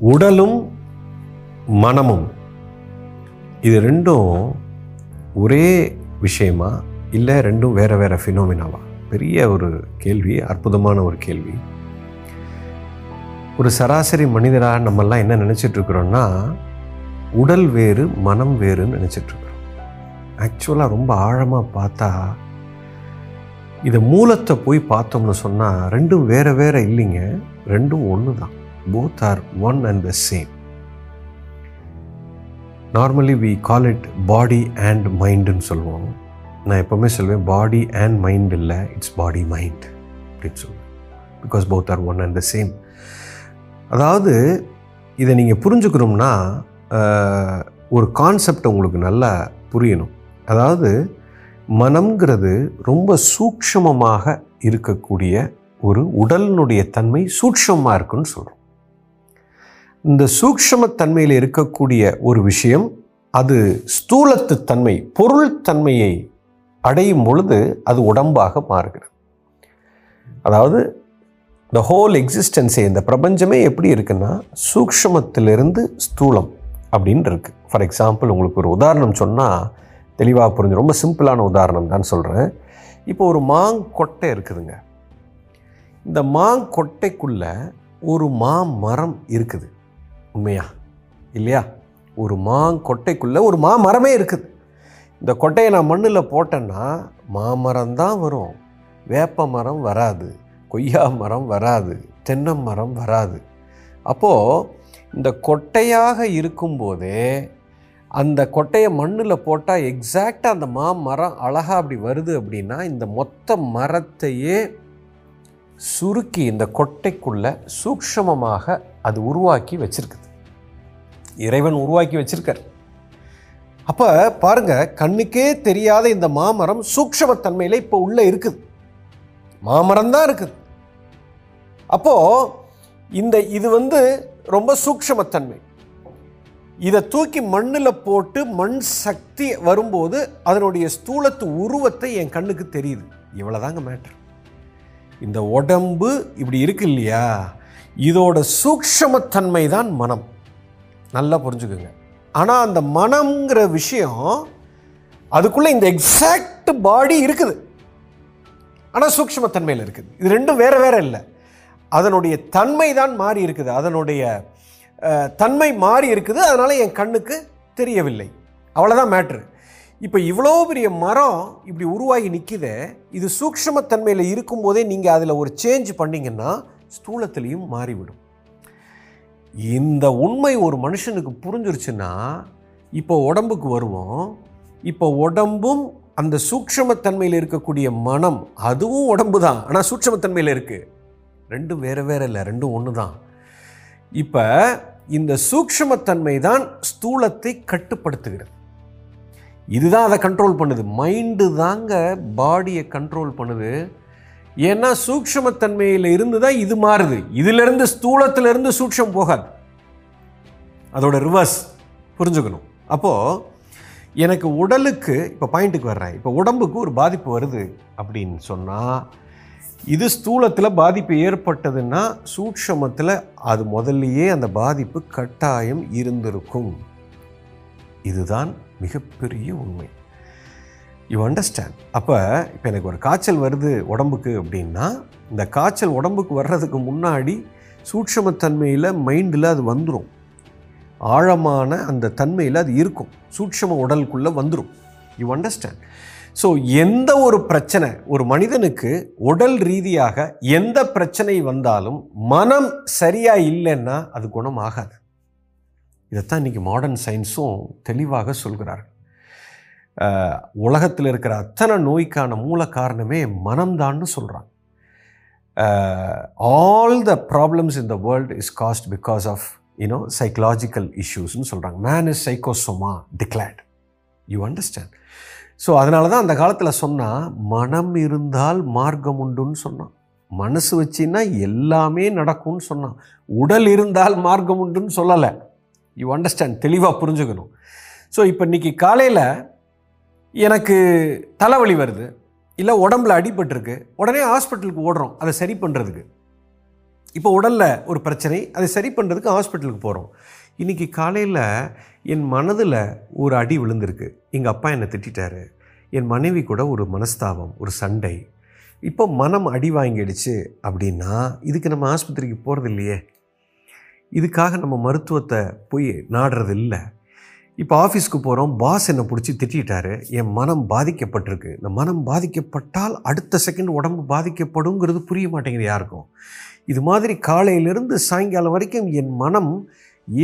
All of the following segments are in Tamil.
உடலும் மனமும். இது ரெண்டும் ஒரே விஷயமா? இல்லை ரெண்டும் வேறு வேறு ஃபினோமினாவா பெரிய ஒரு கேள்வி அற்புதமான ஒரு கேள்வி. ஒரு சராசரி மனிதராக நம்மெல்லாம் என்ன நினச்சிட்ருக்குறோன்னா உடல் வேறு மனம் வேறுன்னு நினச்சிட்ருக்குறோம். ஆக்சுவலாக ரொம்ப ஆழமாக பார்த்தா இதை மூலத்தை போய் பார்த்தோம்னு சொன்னால் ரெண்டும் வேறு வேறு இல்லைங்க. ரெண்டும் ஒன்று தான் both are one and the same normally we call it body and மைண்டுன்னு சொல்லுவோம். நான் எப்போவுமே சொல்வேன் பாடி அண்ட் மைண்ட் இல்லை இட்ஸ் பாடி மைண்ட் அப்படின்னு சொல்லுவேன் because both are one and the same அதாவது இதை நீங்கள் புரிஞ்சுக்கணும்னா ஒரு கான்செப்ட் உங்களுக்கு நல்லா புரியணும். அதாவது மனம்ங்கிறது ரொம்ப சூக்ஷமமாக இருக்கக்கூடிய ஒரு உடலினுடைய தன்மை சூட்சமாக இருக்குன்னு சொல்கிறோம் இந்த சூக்ஷ்மத்தன்மையில் இருக்கக்கூடிய ஒரு விஷயம் அது ஸ்தூலத்து தன்மை பொருள் தன்மையை அடையும் பொழுது அது உடம்பாக மாறுகிறது. அதாவது இந்த ஹோல் எக்ஸிஸ்டன்ஸே இந்த பிரபஞ்சமே எப்படி இருக்குன்னா சூக்ஷமத்திலிருந்து ஸ்தூலம் அப்படின்னு இருக்குது ஃபார் எக்ஸாம்பிள் உங்களுக்கு ஒரு உதாரணம் சொன்னால் தெளிவாக புரிஞ்சு ரொம்ப சிம்பிளான உதாரணம் தான் சொல்கிறேன் இப்போ ஒரு மாங்கொட்டை இருக்குதுங்க. இந்த மாங்கொட்டைக்குள்ளே ஒரு மாமரம் இருக்குது. உண்மையா? இல்லையா? ஒரு மாங்கொட்டைக்குள்ளே ஒரு மாமரமே இருக்குது. இந்த கொட்டையை நான் மண்ணில் போட்டேன்னா மாமரம் தான் வரும். வேப்ப மரம் வராது. கொய்யா மரம் வராது. தென்னை மரம் வராது. அப்போது இந்த கொட்டையாக இருக்கும்போதே அந்த கொட்டையை மண்ணில் போட்டால் எக்ஸாக்டாக அந்த மாமரம் அழகாக அப்படி வருது அப்படின்னா இந்த மொத்த மரத்தையே சுருக்கி இந்த கொட்டைக்குள்ளே சூக்ஷமமாக அது உருவாக்கி வச்சிருக்குது. இறைவன் உருவாக்கி வச்சிருக்கார். அப்போ பாருங்க கண்ணுக்கே தெரியாத இந்த மாமரம் சூக்ஷ்மத்தன்மையில் இப்போ உள்ளே இருக்குது. மாமரம் தான் இருக்குது. அப்போது இந்த இது வந்து ரொம்ப சூக்ஷ்மத்தன்மை. இதை தூக்கி மண்ணில் போட்டு மண் சக்தி வரும்போது அதனுடைய ஸ்தூலத்து உருவத்தை என் கண்ணுக்கு தெரியுது. இவ்வளோதாங்க மேட்ரு இந்த உடம்பு இப்படி இருக்கு இல்லையா? இதோட சூக்ஷ்மத்தன்மை தான் மனம். நல்லா புரிஞ்சுக்குங்க. ஆனால் அந்த மனம்ங்கிற விஷயம் அதுக்குள்ளே இந்த எக்ஸாக்ட் பாடி இருக்குது. ஆனால் சூக்ஷ்மத்தன்மையில் இருக்குது. இது ரெண்டும் வேறு வேறு இல்லை. அதனுடைய தன்மை தான் மாறி இருக்குது. அதனுடைய தன்மை மாறி இருக்குது. அதனால் என் கண்ணுக்கு தெரியவில்லை. அவ்வளோதான் மேட்ரு இப்போ இவ்வளோ பெரிய மரம் இப்படி உருவாகி நிற்கிது இது சூக்ஷ்மத்தன்மையில் இருக்கும்போதே நீங்கள் அதில் ஒரு சேஞ்ச் பண்ணீங்கன்னா ஸ்தூலத்திலையும் மாறிவிடும். இந்த உண்மை ஒரு மனுஷனுக்கு புரிஞ்சிருச்சுன்னா இப்போ உடம்புக்கு வருவோம். இப்போ உடம்பும் அந்த சூக்ஷ்மத்தன்மையில் இருக்கக்கூடிய மனம் அதுவும் உடம்பு தான் ஆனால் சூக்ஷ்மத்தன்மையில் இருக்குது ரெண்டும் வேறு வேறு இல்லை ரெண்டும் ஒன்று தான் இப்போ இந்த சூக்ஷ்மத்தன்மை தான் ஸ்தூலத்தை கட்டுப்படுத்துகிறது. இதுதான் அதை கண்ட்ரோல் பண்ணுது. மைண்டு தாங்க பாடியை கண்ட்ரோல் பண்ணுது. ஏன்னா சூக்ஷமத்தன்மையில் இருந்து தான் இது மாறுது. இதிலிருந்து ஸ்தூலத்திலிருந்து சூக்ஷ்மம் போகாது. அதோட ரிவர்ஸ் புரிஞ்சுக்கணும். அப்போது எனக்கு உடலுக்கு இப்போ பாயிண்ட்டுக்கு வர்றேன். இப்போ உடம்புக்கு ஒரு பாதிப்பு வருது அப்படின்னு சொன்னால் இது ஸ்தூலத்தில் பாதிப்பு ஏற்பட்டதுன்னா சூக்ஷமத்தில் அது முதல்லையே அந்த பாதிப்பு கட்டாயம் இருந்திருக்கும். இதுதான் மிகப்பெரிய உண்மை. யூ அண்டர்ஸ்டாண்ட் அப்போ இப்போ எனக்கு ஒரு காய்ச்சல் வருது உடம்புக்கு அப்படின்னா இந்த காய்ச்சல் உடம்புக்கு வர்றதுக்கு முன்னாடி சூட்சமத்தன்மையில் மைண்டில் அது வந்துடும் ஆழமான அந்த தன்மையில் அது இருக்கும். சூட்சம உடலுக்குள்ளே வந்துடும் யூ அண்டர்ஸ்டாண்ட் ஸோ எந்த ஒரு பிரச்சனை ஒரு மனிதனுக்கு உடல் ரீதியாக எந்த பிரச்சனை வந்தாலும் மனம் சரியாக இல்லைன்னா அது குணம் ஆகாது இதைத்தான் இன்றைக்கி மாடர்ன் சயின்ஸும் தெளிவாக சொல்கிறார்கள். உலகத்தில் இருக்கிற அத்தனை நோய்க்கான மூல காரணமே மனம்தான்னு சொல்கிறாங்க all the problems in the world is caused because of you know psychological இஷ்யூஸ்னு சொல்கிறாங்க man is சைக்கோசோமா declared you understand so அதனால தான் அந்த காலத்தில் சொன்னால் மனம் இருந்தால் மார்க்கம் உண்டுன்னு சொன்னான். மனசு வச்சின்னா எல்லாமே நடக்கும்னு சொன்னான். உடல் இருந்தால் மார்க்கம் உண்டுன்னு சொல்லலை. யூ அண்டர்ஸ்டாண்ட் தெளிவாக புரிஞ்சுக்கணும். ஸோ இப்போ இன்றைக்கி காலையில் எனக்கு தலைவலி வருது இல்லை உடம்புல அடிபட்டிருக்கு உடனே ஹாஸ்பிட்டலுக்கு ஓடுறோம் அதை சரி பண்ணுறதுக்கு இப்போ உடலில் ஒரு பிரச்சனை அதை சரி பண்ணுறதுக்கு ஹாஸ்பிட்டலுக்கு போகிறோம் இன்றைக்கி காலையில் என் மனதில் ஒரு அடி விழுந்திருக்கு. எங்கள் அப்பா என்னை திட்டிட்டாரு. என் மனைவி கூட ஒரு மனஸ்தாபம் ஒரு சண்டை. இப்போ மனம் அடி வாங்கிடுச்சு அப்படின்னா இதுக்கு நம்ம ஆஸ்பத்திரிக்கு போகிறது இல்லையே இதுக்காக நம்ம மருத்துவத்தை போய் நாடுறது இல்லை இப்போ ஆஃபீஸ்க்கு போகிறோம் பாஸ் என்னை பிடிச்சி திட்டாரு என் மனம் பாதிக்கப்பட்டிருக்கு. இந்த மனம் பாதிக்கப்பட்டால் அடுத்த செகண்ட் உடம்பு பாதிக்கப்படுங்கிறது புரிய மாட்டேங்குது யாருக்கும். இது மாதிரி காலையிலிருந்து சாயங்காலம் வரைக்கும் என் மனம்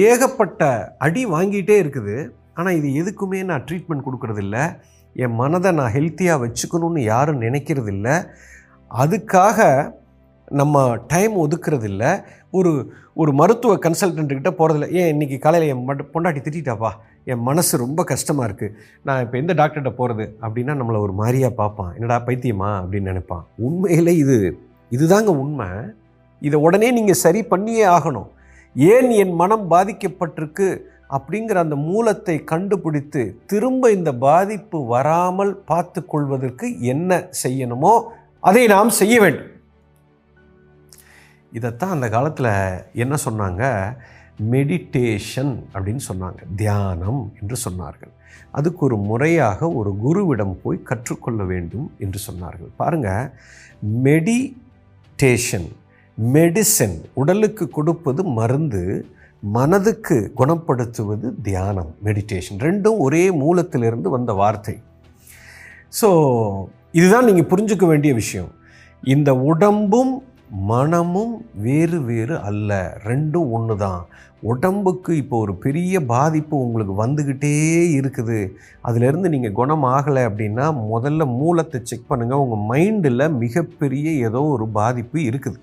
ஏகப்பட்ட அடி வாங்கிட்டே இருக்குது. ஆனால் இது எதுக்குமே நான் ட்ரீட்மெண்ட் கொடுக்கறதில்ல. என் மனதை நான் ஹெல்த்தியாக வச்சுக்கணும்னு யாரும் நினைக்கிறது இல்லை அதுக்காக நம்ம டைம் ஒதுக்குறதில்ல. ஒரு ஒரு மருத்துவ கன்சல்டன்ட்டுக்கிட்ட போகிறதில்ல ஏன் இன்றைக்கி காலையில் என் பொண்டாட்டி திட்டாப்பா என் மனசு ரொம்ப கஷ்டமாக இருக்குது நான் இப்போ எந்த டாக்டர்கிட்ட போகிறது அப்படின்னா நம்மளை ஒரு மாதிரியாக பார்ப்பான். என்னடா பைத்தியமா அப்படின்னு நினைப்பான். உண்மையில் இது இதுதாங்க உண்மை. இதை உடனே நீங்கள் சரி பண்ணியே ஆகணும். ஏன் என் மனம் பாதிக்கப்பட்டிருக்கு அப்படிங்கிற அந்த மூலத்தை கண்டுபிடித்து திரும்ப இந்த பாதிப்பு வராமல் பார்த்து கொள்வதற்கு என்ன செய்யணுமோ அதை நாம் செய்ய வேண்டும். இதைத்தான் அந்த காலத்தில் என்ன சொன்னாங்க? மெடிடேஷன் அப்படின்னு சொன்னாங்க. தியானம் என்று சொன்னார்கள். அதுக்கு ஒரு முறையாக ஒரு குருவிடம் போய் கற்றுக்கொள்ள வேண்டும் என்று சொன்னார்கள். பாருங்க மெடிடேஷன் மெடிசன் உடலுக்கு கொடுப்பது மருந்து மனதுக்கு குணப்படுத்துவது தியானம் மெடிடேஷன் ரெண்டும் ஒரே மூலத்திலிருந்து வந்த வார்த்தை. ஸோ இதுதான் நீங்கள் புரிஞ்சுக்க வேண்டிய விஷயம். இந்த உடம்பும் மனமும் வேறு வேறு அல்ல. ரெண்டும் ஒன்று தான் உடம்புக்கு இப்போ ஒரு பெரிய பாதிப்பு உங்களுக்கு வந்துக்கிட்டே இருக்குது. அதிலேருந்து நீங்கள் குணம் ஆகலை அப்படின்னா முதல்ல மூலத்தை செக் பண்ணுங்கள் உங்கள் மைண்டில் மிகப்பெரிய ஏதோ ஒரு பாதிப்பு இருக்குது.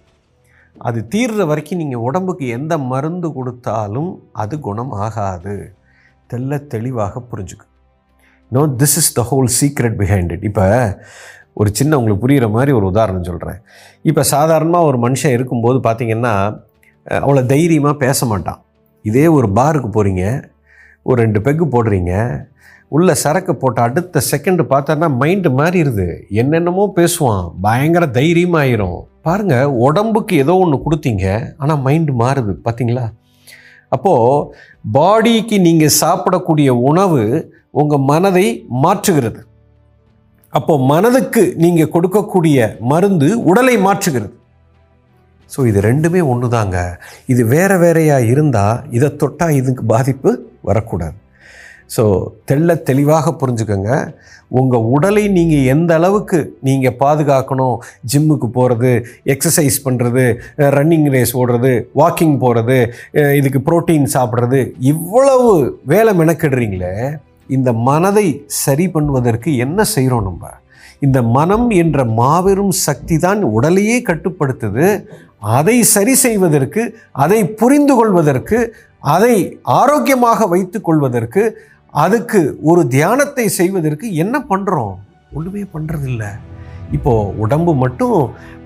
அது தீர்ற வரைக்கும் நீங்கள் உடம்புக்கு எந்த மருந்து கொடுத்தாலும் அது குணம் ஆகாது. தெல்ல தெளிவாக புரிஞ்சுக்கு. No this is the whole secret behind it இப்போ ஒரு சின்ன உங்களுக்கு புரிகிற மாதிரி ஒரு உதாரணம் சொல்கிறேன் இப்போ சாதாரணமாக ஒரு மனுஷன் இருக்கும்போது பார்த்தீங்கன்னா அவ்வளோ தைரியமாக பேச மாட்டான். இதே ஒரு பாருக்கு போகிறீங்க ஒரு ரெண்டு பெக்கு போடுறீங்க உள்ள சரக்கு போட்ட அடுத்த செகண்டு பார்த்தோன்னா மைண்டு மாறிடுது. என்னென்னமோ பேசுவான். பயங்கர தைரியமாயிரும். பாருங்க உடம்புக்கு ஏதோ ஒன்று கொடுத்தீங்க ஆனால் மைண்டு மாறுது. பார்த்தீங்களா அப்போது பாடிக்கு நீங்கள் சாப்பிடக்கூடிய உணவு உங்கள் மனதை மாற்றுகிறது. அப்போ மனதுக்கு நீங்கள் கொடுக்கக்கூடிய மருந்து உடலை மாற்றுகிறது. ஸோ இது ரெண்டுமே ஒன்று தாங்க இது வேற வேறையாக இருந்தால் இதை தொட்டால் இதுக்கு பாதிப்பு வரக்கூடாது. ஸோ தெள்ள தெளிவாக புரிஞ்சுக்கோங்க. உங்கள் உடலை நீங்கள் எந்த அளவுக்கு நீங்கள் பாதுகாக்கணும்? ஜிம்முக்கு போகிறது எக்ஸசைஸ் பண்ணுறது ரன்னிங் ரேஸ் ஓடுறது வாக்கிங் போகிறது இதுக்கு புரோட்டீன் சாப்பிட்றது இவ்வளவு வேலை மெனக்கிடுறீங்களே இந்த மனதை சரி பண்ணுவதற்கு என்ன செய்கிறோம் நம்ம? இந்த மனம் என்ற மாபெரும் சக்தி தான் உடலையே கட்டுப்படுத்துது. அதை சரி செய்வதற்கு அதை புரிந்து கொள்வதற்கு அதை ஆரோக்கியமாக வைத்து கொள்வதற்கு அதுக்கு ஒரு தியானத்தை செய்வதற்கு என்ன பண்ணுறோம் ஒன்றுமே பண்ணுறதில்ல இப்போது உடம்பு மட்டும்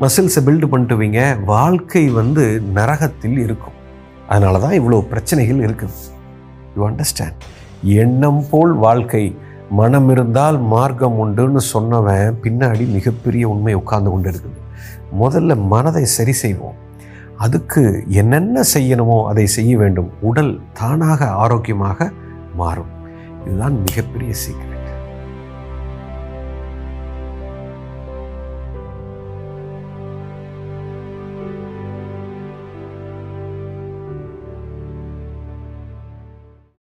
மசில்ஸை பில்டு பண்ணிட்டுவீங்க வாழ்க்கை வந்து நரகத்தில் இருக்கும். அதனால தான் இவ்வளோ பிரச்சனைகள் இருக்குது. யூ அண்டர்ஸ்டாண்ட் எண்ணம் போல் வாழ்க்கை. மனம் இருந்தால் மார்க்கம் உண்டுன்னு சொன்னவன் பின்னாடி மிகப்பெரிய உண்மை உட்கார்ந்து கொண்டு இருக்குது முதல்ல மனதை சரி செய்வோம். அதுக்கு என்னென்ன செய்யணுமோ அதை செய்ய வேண்டும். உடல் தானாக ஆரோக்கியமாக மாறும். இதுதான் மிகப்பெரிய சீக்கிரம்